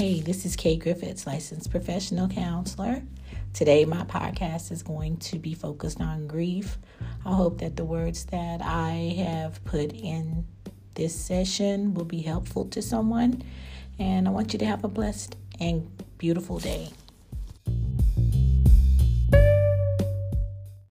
Hey, this is Kay Griffiths, licensed professional counselor. Today, my podcast is going to be focused on grief. I hope that the words that I have put in this session will be helpful to someone. And I want you to have a blessed and beautiful day.